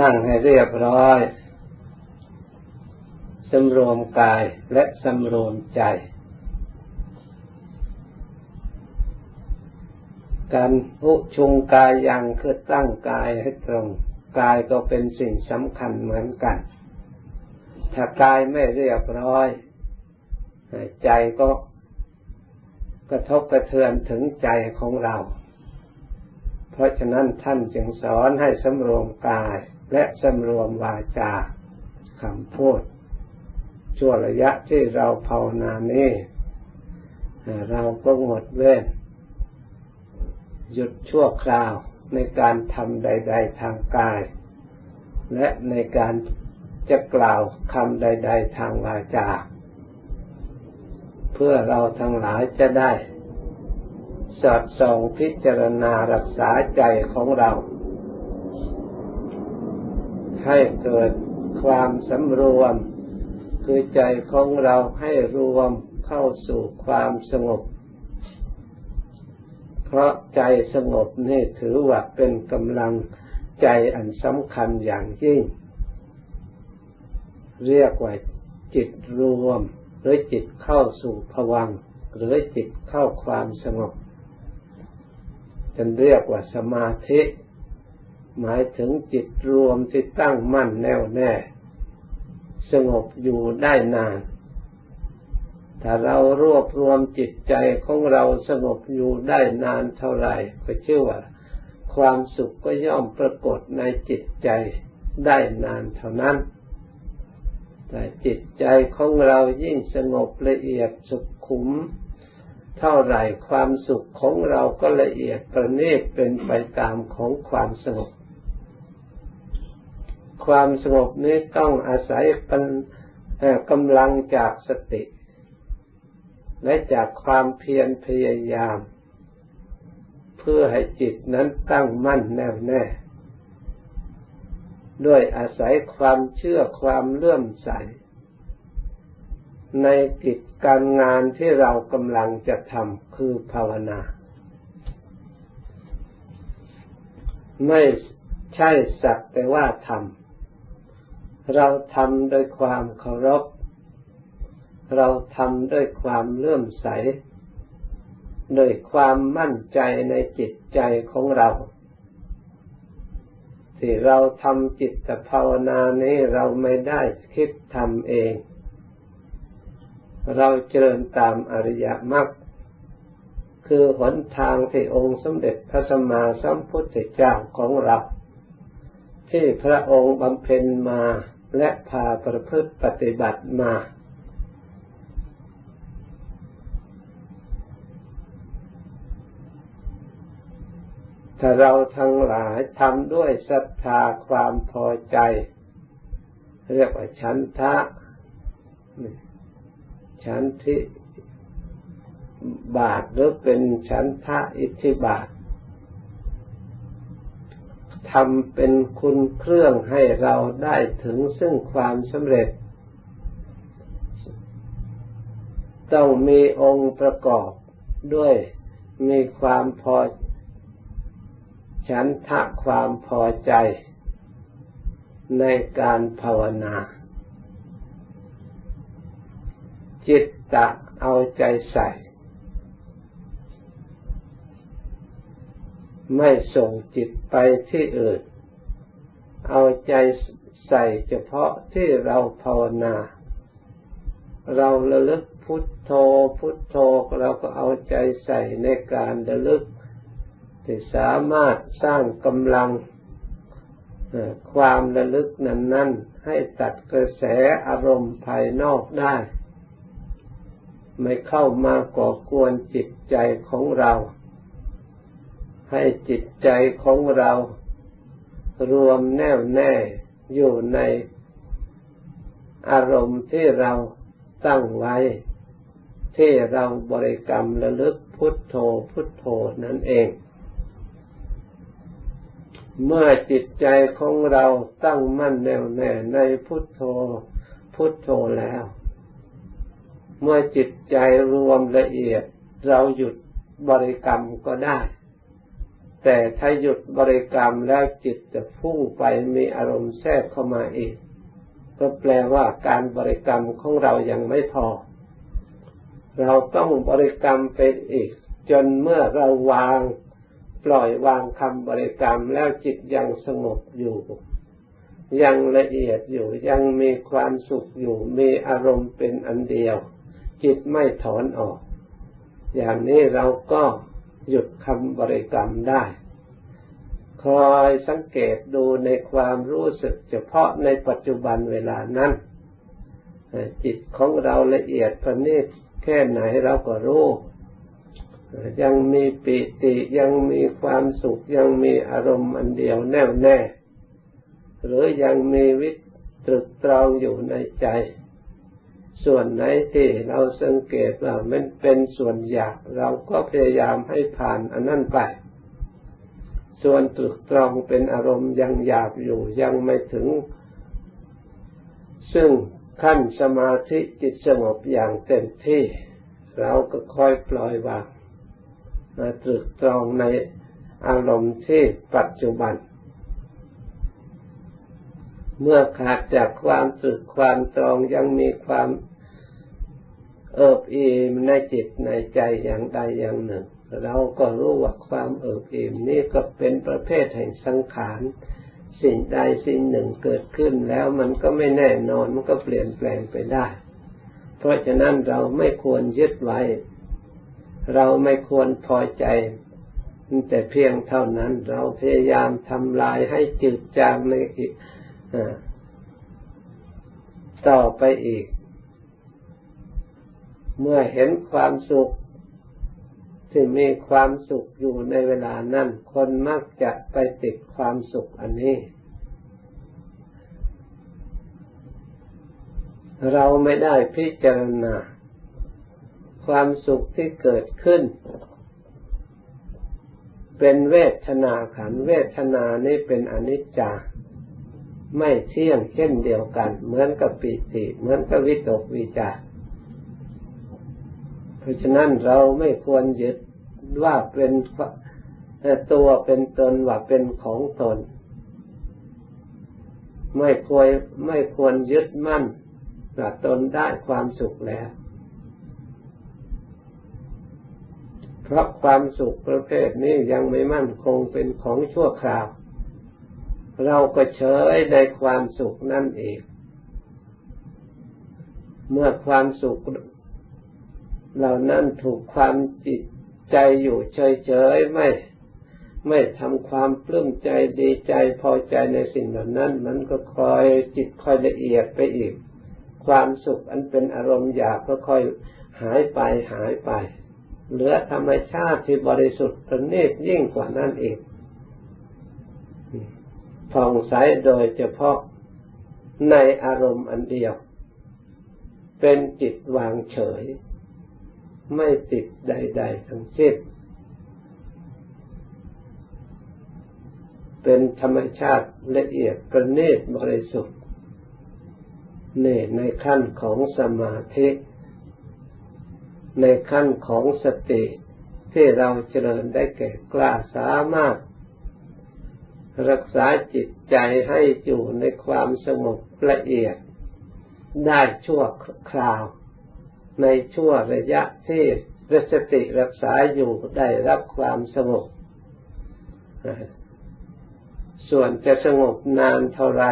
นั่งให้เรียบร้อยสำรวมกายและสำรวมใจ การอุชุงกายยังคือตั้งกายให้ตรง กายก็เป็นสิ่งสำคัญเหมือนกัน ถ้ากายไม่เรียบร้อย ใจก็กระทบกระเทือนถึงใจของเรา เพราะฉะนั้นท่านจึงสอนให้สำรวมกาย และสำรวมวาจาคำพูดช่วระยะที่เราภาวนานี้เราก็หมดเว้นหยุดชั่วคราวในการทำใด ๆ ทางกาย และในการจะกล่าวคำใด ๆ ทางวาจา เพื่อเราทั้งหลายจะได้ สอดส่องพิจารณารักษาใจของเรา ให้เกิดความสำรวม คือใจของเราให้รวมเข้าสู่ความสงบ เพราะใจสงบนี่ถือว่าเป็นกำลังใจอันสำคัญอย่างยิ่ง เรียกว่าจิตรวม หรือจิตเข้าสู่ภวัง หรือจิตเข้าความสงบจนเรียกว่าสมาธิ หมายถึงจิตรวมที่ตั้งมั่นแน่วแน่ สงบอยู่ได้นาน ถ้าเรารวบรวมจิตใจของเราสงบอยู่ได้นานเท่าไหร่ก็เชื่อว่า ความสุขก็ย่อมปรากฏในจิตใจได้นานเท่านั้น แต่จิตใจของเรายิ่งสงบละเอียดสุขุมเท่าไหร่ความสุขของเราก็ละเอียดประณีตเป็นไปตามของความสงบ ความสงบนี้ต้องอาศัยเป็นกำลังจากสติ และจากความเพียรพยายาม เพื่อให้จิตนั้นตั้งมั่นแน่วแน่ ด้วยอาศัยความเชื่อความเลื่อมใส ในกิจการงานที่เรากำลังจะทำคือภาวนา ไม่ใช่สักแต่ว่าทำ เราทำด้วยความเคารพ เราทำด้วยความเลื่อมใสด้วยความมั่นใจในจิตใจของเรา ที่เราทำจิตภาวนานี้เราไม่ได้คิดทำเอง เราเจริญตามอริยมรรคคือหนทางที่องค์สมเด็จพระสัมมาสัมพุทธเจ้าของเรา ที่พระองค์บำเพ็ญมา และพาประพฤติปฏิบัติมา ถ้าเราทั้งหลายทำด้วยศรัทธาความพอใจ เรียกว่าฉันทะฉันทิบาทหรือเป็นฉันทะอิทธิบาท ทำเป็นคุณเครื่องให้เราได้ถึงซึ่งความสำเร็จ ต้องมีองค์ประกอบด้วยมีความพอ ฉันทะความพอใจ ในการภาวนา จิตตะเอาใจใส่ ไม่ส่งจิตไปที่อื่น เอาใจใส่เฉพาะที่เราภาวนา เราระลึกพุทโธพุทโธเราก็เอาใจใส่ในการระลึกที่สามารถสร้างกำลังความระลึกนั้นๆให้ตัดกระแสอารมณ์ภายนอกได้ ไม่เข้ามาก่อกวนจิตใจของเรา ให้จิตใจของเรารวมแน่วแน่อยู่ในอารมณ์ที่เราตั้งไว้ ที่เราบริกรรมระลึกพุทโธพุทโธนั่นเอง เมื่อจิตใจของเราตั้งมั่นแน่วแน่ในพุทโธพุทโธแล้ว เมื่อจิตใจรวมละเอียด เราหยุดบริกรรมก็ได้ แต่ถ้าหยุดบริกรรมแล้วจิตจะพุ่งไปมีอารมณ์แทรกเข้ามาอีก ก็แปลว่าการบริกรรมของเรายังไม่พอ เราต้องบริกรรมไปอีก จนเมื่อเราวางปล่อยวางคำบริกรรมแล้วจิตยังสงบอยู่ ยังละเอียดอยู่ยังมีความสุขอยู่ มีอารมณ์เป็นอันเดียว จิตไม่ถอนออก อย่างนี้เราก็ หยุดคำบริกรรมได้ คอยสังเกตดูในความรู้สึกเฉพาะในปัจจุบันเวลานั้น จิตของเราละเอียดประณีตแค่ไหนเราก็รู้ยังมีปิติยังมีความสุขยังมีอารมณ์อันเดียวแน่วแน่ หรือยังมีวิตรึกตรองอยู่ในใจ ส่วนไหนที่เราสังเกตว่ามันเป็นส่วนอยากเราก็พยายามให้ผ่านอันนั้นไป ส่วนตรึกตรองเป็นอารมณ์ยังหยาบอยู่ยังไม่ถึง ซึ่งขั้นสมาธิจิตสงบอย่างเต็มที่ เราก็ค่อยปล่อยวางมาตรึกตรองในอารมณ์ที่ปัจจุบัน เมื่อขาดจากความตรึกความตรองยังมีความเอิบอิ่มในจิตในใจอย่างใดอย่างหนึ่ง เราก็รู้ว่าความเอิบอิ่มนี้ก็เป็นประเภทแห่งสังขารสิ่งใดสิ่งหนึ่งเกิดขึ้นแล้วมันก็ไม่แน่นอนมันก็เปลี่ยนแปลงไปได้ เพราะฉะนั้นเราไม่ควรยึดไว้ เราไม่ควรพอใจแต่เพียงเท่านั้นเราพยายามทำลายให้จืดจางใน ต่อไปอีก เมื่อเห็นความสุขที่มีความสุขอยู่ในเวลานั้น คนมักจะไปติดความสุขอันนี้ เราไม่ได้พิจารณา ความสุขที่เกิดขึ้น เป็นเวทนาขันเวทนานี่เป็นอนิจจา ไม่เที่ยงเช่นเดียวกัน เหมือนกับปิติเหมือนกับวิตกวิจารเพราะฉะนั้นเราไม่ควรยึดว่าเป็นตัวเป็นตนว่าเป็นของตน ไม่ควรไม่ควรยึดมั่นว่าตนได้ความสุขแล้ว เพราะความสุขประเภทนี้ยังไม่มั่นคงเป็นของชั่วคราว เราก็เฉยในความสุขนั่นเอง เมื่อความสุข เหล่านั้นถูกความจิตใจอยู่เฉยๆไม่ไม่ทำความปลื้มใจดีใจพอใจในสิ่งเหล่านั้น มันก็คอยจิตคอยละเอียดไปอีก ความสุขอันเป็นอารมณ์อยากก็ค่อยหายไปหายไป เหลือธรรมชาติที่บริสุทธิ์ประณีตยิ่งกว่านั้นเอง ผ่องใสโดยเฉพาะในอารมณ์อันเดียว เป็นจิตวางเฉย ไม่ติดใด ๆ ทั้งสิ้นเป็นธรรมชาติละเอียดประณีตบริสุทธิ์นี่ในขั้นของสมาธิ ในขั้นของสติที่เราเจริญได้แก่กล้าสามารถ รักษาจิตใจให้อยู่ในความสงบละเอียด ได้ชั่วคราว ในชั่วระยะที่รสติรักษาอยู่ได้รับความสงบ ส่วนจะสงบนานเท่าไร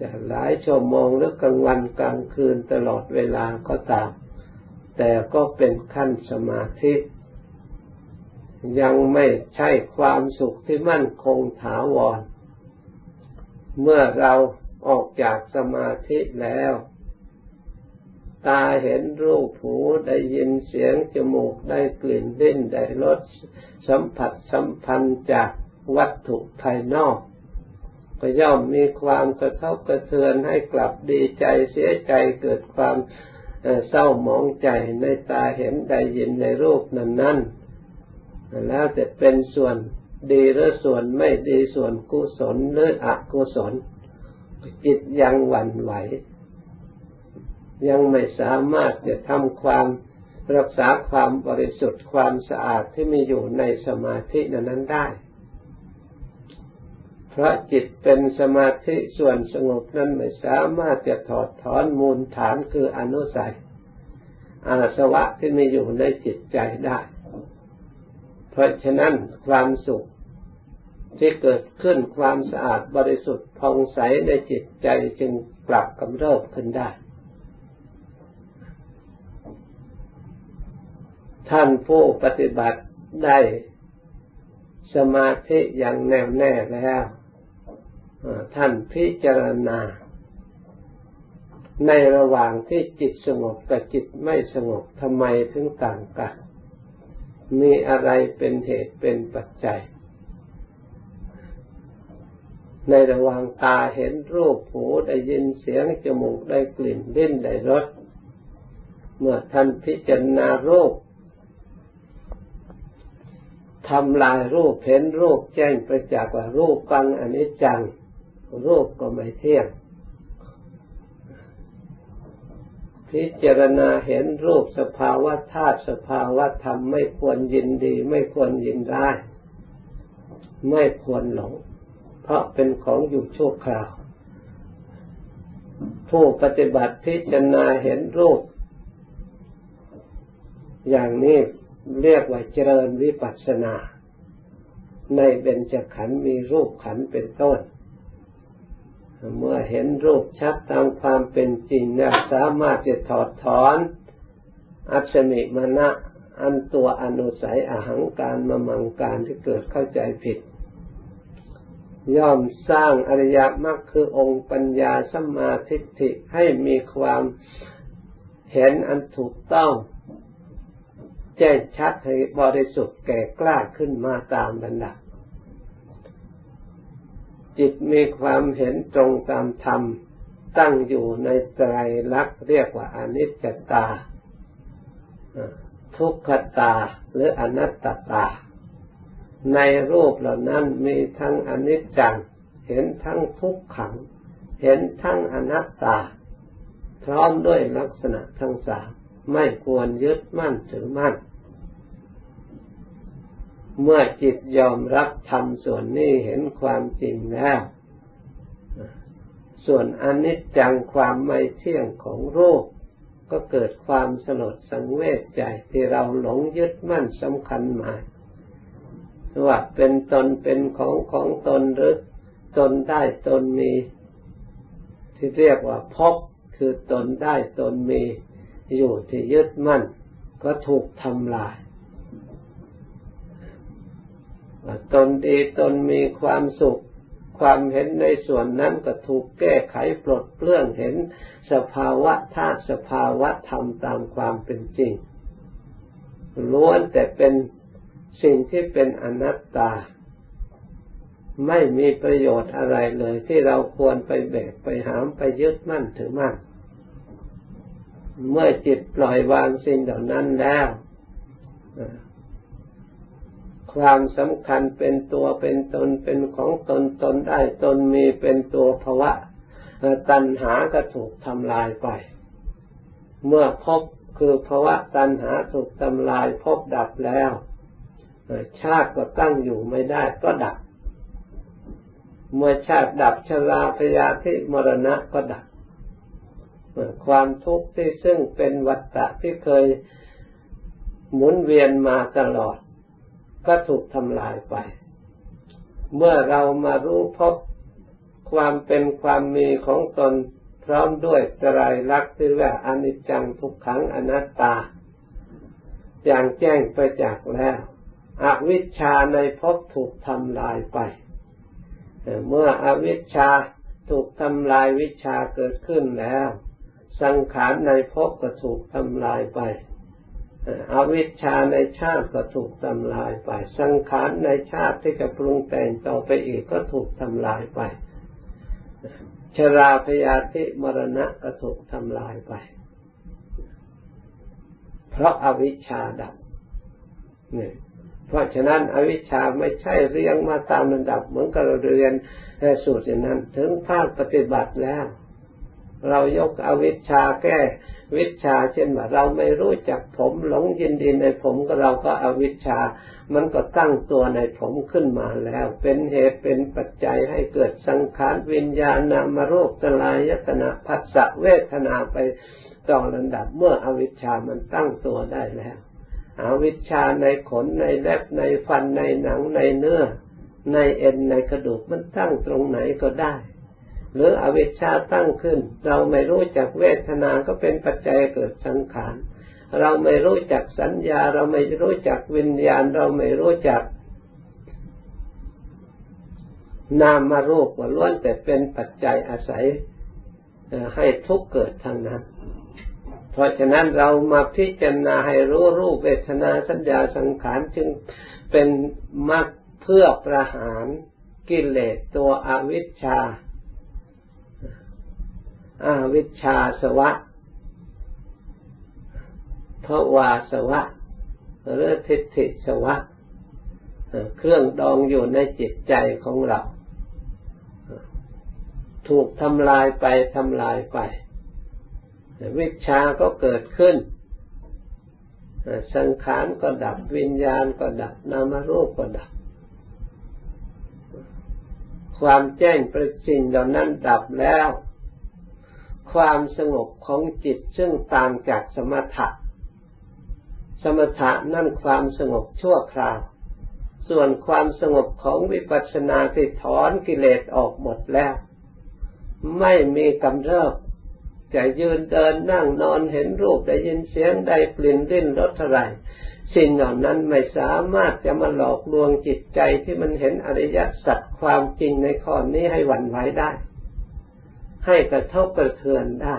จะหลายชั่วโมงหรือกลางวันกลางคืนตลอดเวลาก็ตาม แต่ก็เป็นขั้นสมาธิ ยังไม่ใช่ความสุขที่มั่นคงถาวร เมื่อเราออกจากสมาธิแล้ว ตาเห็นรูปหูได้ยินเสียงจมูกได้กลิ่นดิ้นได้รสสัมผัสสัมพันธ์จากวัตถุภายนอก ก็ย่อมมีความกระทบกระเทือนให้กลับดีใจเสียใจเกิดความเศร้าหมองใจในตาเห็นได้ยินในรูปนั้นนั้น แล้วจะเป็นส่วนดีหรือส่วนไม่ดีส่วนกุศลหรืออกุศล จิตยังหวั่นไหว ยังไม่สามารถจะทำความรักษาความบริสุทธิ์ความสะอาดที่มีอยู่ในสมาธินั้นได้ เพราะจิตเป็นสมาธิส่วนสงบนั้นไม่สามารถจะถอดถอนมูลฐานคืออนุสัยอาสวะที่มีอยู่ในจิตใจได้ เพราะฉะนั้นความสุขที่เกิดขึ้นความสะอาดบริสุทธิ์ผ่องใสในจิตใจจึงกลับกำเริบขึ้นได้ ท่านผู้ปฏิบัติได้สมาธิอย่างแน่วแน่แล้วท่านพิจารณา ในระหว่างที่จิตสงบกับจิตไม่สงบทำไมถึงต่างกัน มีอะไรเป็นเหตุเป็นปัจจัย ในระหว่างตาเห็นรูปหูได้ยินเสียงจมูกได้กลิ่นลิ้นได้รสเมื่อท่านพิจารณารูปทำลายรูปเห็นรูปแจ้งประจักษ์ว่ารูปฟังอนิจจัง รูปก็ไม่เที่ยง พิจารณาเห็นรูปสภาวะธาตุสภาวะธรรมไม่ควรยินดี ไม่ควรยินร้ายไม่ควรหลง เพราะเป็นของอยู่ชั่วคราว ผู้ปฏิบัติพิจารณาเห็นรูป อย่างนี้เรียกว่าเจริญวิปัสสนา ในเบญจขันธ์มีรูปขันธ์เป็นต้น เมื่อเห็นรูปชัดตามความเป็นจริงเนี่ยสามารถจะถอดถอน อัศมิมณะอันตัวอนุสัยอาหังการมมังการที่เกิดเข้าใจผิด ย่อมสร้างอริยมรรคคือองค์ปัญญาสัมมาทิฏฐิให้มีความเห็นอันถูกต้อง แจ้งชัดให้บริสุทธิ์แก่กล้าขึ้นมาตามบรรดา จิตมีความเห็นตรงตามธรรม ตั้งอยู่ในไตรลักษณ์เรียกว่าอนิจจตา ทุกขตาหรืออนัตตตา ในรูปเหล่านั้นมีทั้งอนิจจัง เห็นทั้งทุกขัง เห็นทั้งอนัตตา พร้อมด้วยลักษณะทั้งสามไม่ควรยึดมั่นถือมั่น เมื่อจิตยอมรับธรรมส่วนนี้เห็นความจริงแล้วส่วนอนิจจังความไม่เที่ยงของรูป ก็เกิดความสลดสังเวชใจที่เราหลงยึดมั่นสำคัญหมายว่าเป็นตนเป็นของของตนหรือตนได้ตนมี ที่เรียกว่าพบคือตนได้ตนมี อยู่ที่ยึดมั่น ก็ถูกทำลาย ตนดีตนมีความสุข ความเห็นในส่วนนั้นก็ถูกแก้ไขปลดเปลื้องเห็นสภาวะธาตุสภาวะธรรมตามความเป็นจริงล้วนแต่เป็นสิ่งที่เป็นอนัตตา ไม่มีประโยชน์อะไรเลยที่เราควรไปแบกไปหามไปยึดมั่นถือมั่น เมื่อจิตปล่อยวางสิ่งเหล่านั้นแล้ว ความสำคัญเป็นตัวเป็นตนเป็นของตนตนได้ตนมีเป็นตัวภาวะตัณหาก็ถูกทำลายไป เมื่อพบคือภาวะตัณหาถูกทำลายพบดับแล้วชาติก็ตั้งอยู่ไม่ได้ก็ดับ เมื่อชาติดับชราพยาธิมรณะก็ดับความทุกข์ที่ซึ่งเป็นวัฏฏะที่เคยหมุนเวียนมาตลอด ก็ถูกทำลายไป เมื่อเรามารู้พบความเป็นความมีของตนพร้อมด้วยตรายลักษณ์ที่ว่าอนิจจังทุกขังอนัตตา อย่างแจ้งไปจากแล้วอวิชชาในภพถูกทำลายไป เมื่ออวิชชาถูกทำลายวิชาเกิดขึ้นแล้ว สังขารในภพก็ถูกทำลายไป อวิชชาในชาติก็ถูกทำลายไป สังขารในชาติที่จะปรุงแต่งต่อไปอีกก็ถูกทำลายไป ชราพยาธิมรณะก็ถูกทำลายไป เพราะอาวิชชาดับเนี่ยเพราะฉะนั้นอวิชชาไม่ใช่เรียงมาตามระดับเหมือนกับเราเรียนสูตรอย่างนั้น ถึงภาคปฏิบัติแล้ว เรายกอวิชชาแก้วิชาเช่นว่าเราไม่รู้จักผมหลงยินดีในผมก็เราก็อวิชชา มันก็ตั้งตัวในผมขึ้นมาแล้ว เป็นเหตุเป็นปัจจัยให้เกิดสังขารวิญญาณนามรูปสลายยตนาภัสสะเวทนาไปต่อระดับเมื่ออวิชชามันตั้งตัวได้แล้วอวิชชาในขนในเล็บในฟันในหนังในเนื้อ ในเอ็นในกระดูกมันตั้งตรงไหนก็ได้ หรืออวิชชาตั้งขึ้น เราไม่รู้จักเวทนา ก็เป็นปัจจัยเกิดสังขาร เราไม่รู้จักสัญญา เราไม่รู้จักวิญญาณ เราไม่รู้จักนามมารูปว่าล้วนแต่เป็นปัจจัยอาศัยให้ทุกเกิดทางนั้น เพราะฉะนั้นเรามาพิจารณาให้รู้รูปเวทนาสัญญาสังขารจึงเป็นมรรคเพื่อประหารกิเลสตัวอวิชชา อาวิชชาสวะภวาสวะหรือทิฏฐิสวะเครื่องดองอยู่ในจิตใจของเรา ถูกทำลายไปทำลายไป วิชาก็เกิดขึ้น สังขารก็ดับวิญญาณก็ดับนามรูปก็ดับ ความแจ้งประจิงเหล่านั้นดับแล้ว ความสงบของจิตซึ่งต่างจากสมถะ สมถะนั่นความสงบชั่วคราว ส่วนความสงบของวิปัสสนาที่ถอนกิเลสออกหมดแล้ว ไม่มีกำเริบจะยืนเดินนั่งนอนเห็นรูปได้ยินเสียงได้กลิ่นดิ้นรสอะไรสิ่งเหล่านั้นไม่สามารถจะมาหลอกลวงจิตใจที่มันเห็นอริยสัจความจริงในข้อนี้ให้หวั่นไหวได้ ให้กระทบกระเทือนได้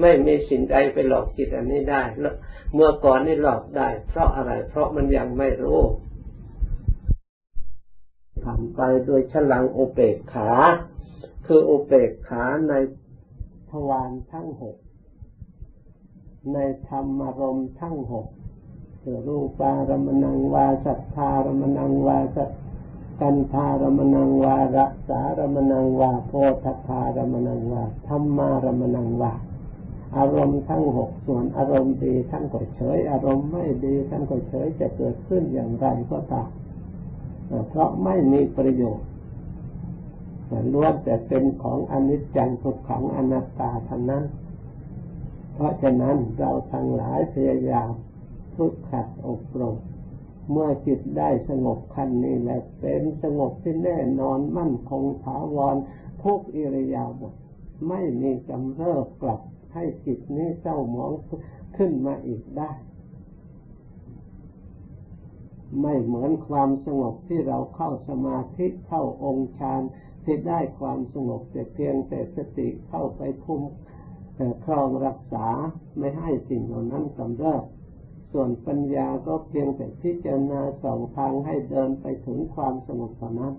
ไม่มีสิ่งใดไปหลอกจิตอันนี้ได้ เมื่อก่อนนี่หลอกได้ เพราะอะไร เพราะมันยังไม่รู้ทำไปโดยฉลังอุเบกขา คืออุเบกขาในทวารทั้งหก ในธรรมารมทั้งหกคือรูปารมณังวาสัทธารมณังวาสัท กันธารมนังวาระสารมนังวาโพธธารมนังวาธรรมารมนังวาอารมณ์ทั้งหกส่วนอารมณ์ดีท่านก็เฉย อารมณ์ไม่ดีท่านก็เฉยจะเกิดขึ้นอย่างไรก็ตามเพราะไม่มีประโยชน์ล้วนแต่เป็นของอนิจจังทุกขังอนัตตาท่านั้น เพราะฉะนั้นเราทั้งหลายพยายามฝึกขัดอบรม เมื่อจิตได้สงบขั้นนี้แล้วเป็นสงบที่แน่นอนมั่นคงถาวรทุกอิริยาบถไม่มีกำเริบกลับให้จิตนี้เศร้าหมองขึ้นมาอีกได้ ไม่เหมือนความสงบที่เราเข้าสมาธิเข้าองค์ฌานที่ได้ความสงบแต่เพียงแต่สติเข้าไปคุมครองรักษาไม่ให้สิ่งเหล่านั้นกำเริบ ส่วนปัญญาก็เพียงแต่พิจารณาสองทางให้เดินไปถึงความสงบเท่านั้น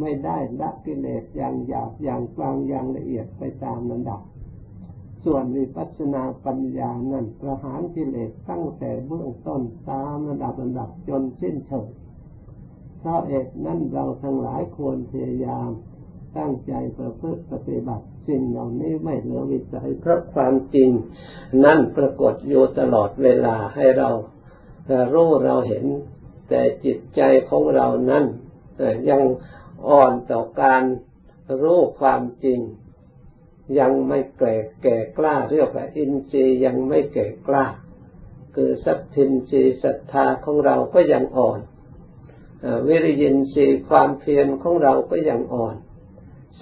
ไม่ได้ละกิเลสอย่างหยาบอย่างกลางอย่างละเอียดไปตามลำดับ ส่วนวิปัสสนาปัญญานั้นประหารกิเลสตั้งแต่เบื้องต้นตามระดับระดับจนสิ้นเชิงเพราะเอกนั้นเราทั้งหลายควรพยายามตั้งใจประพฤติปฏิบัติ สิ่งเหล่านี้ไม่เหลือวิสัยเพราะความจริง นั่นปรากฏอยู่ตลอดเวลาให้เรารู้เราเห็น แต่จิตใจของเรานั้นยังอ่อนต่อการรู้ความจริง ยังไม่แก่แก่กล้าเรียกว่าอินทรีย์ยังไม่แก่กล้า คือสัตทินทรีย์ศรัทธาของเราก็ยังอ่อนวิริยินทรีย์ความเพียรของเราก็ยังอ่อน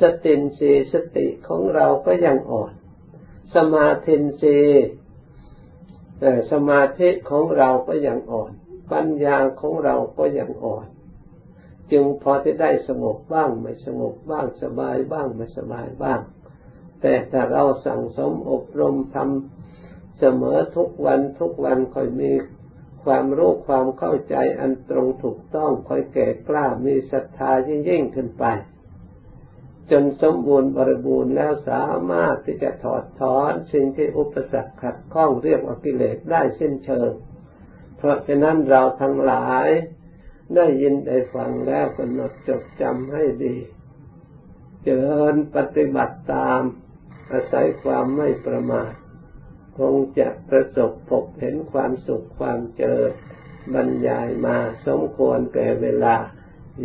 สตินสีสติของเราก็ยังอ่อน สมาธินสีสมาธิของเราก็ยังอ่อน ปัญญาของเราก็ยังอ่อน จึงพอที่ได้สงบบ้างไม่สงบบ้างสบายบ้างไม่สบายบ้าง แต่ถ้าเราสั่งสมอบรมทำเสมอทุกวันทุกวันค่อยมีความรู้ความเข้าใจอันตรงถูกต้องค่อยแก่กล้ามีศรัทธายิ่งยิ่งขึ้นไป จนสมบูรณ์บริบูรณ์แล้วสามารถที่จะถอดถอนสิ่งที่อุปสรรคขัดข้องเรียกว่ากิเลสได้เส้นเชิง เพราะฉะนั้นเราทั้งหลายได้ยินได้ฟังแล้วกำหนดจดจำให้ดี เจริญปฏิบัติตามอาศัยความไม่ประมาทคงจะประสบพบเห็นความสุขความเจริญบรรยายมาสมควรแก่เวลา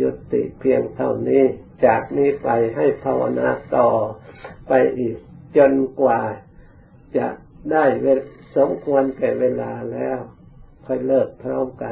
ยุติเพียงเท่านี้ จากนี้ไปให้ภาวนาต่อไปอีกจนกว่าจะได้สมควรแก่เวลาแล้ว ค่อยเลิกพร้อมกัน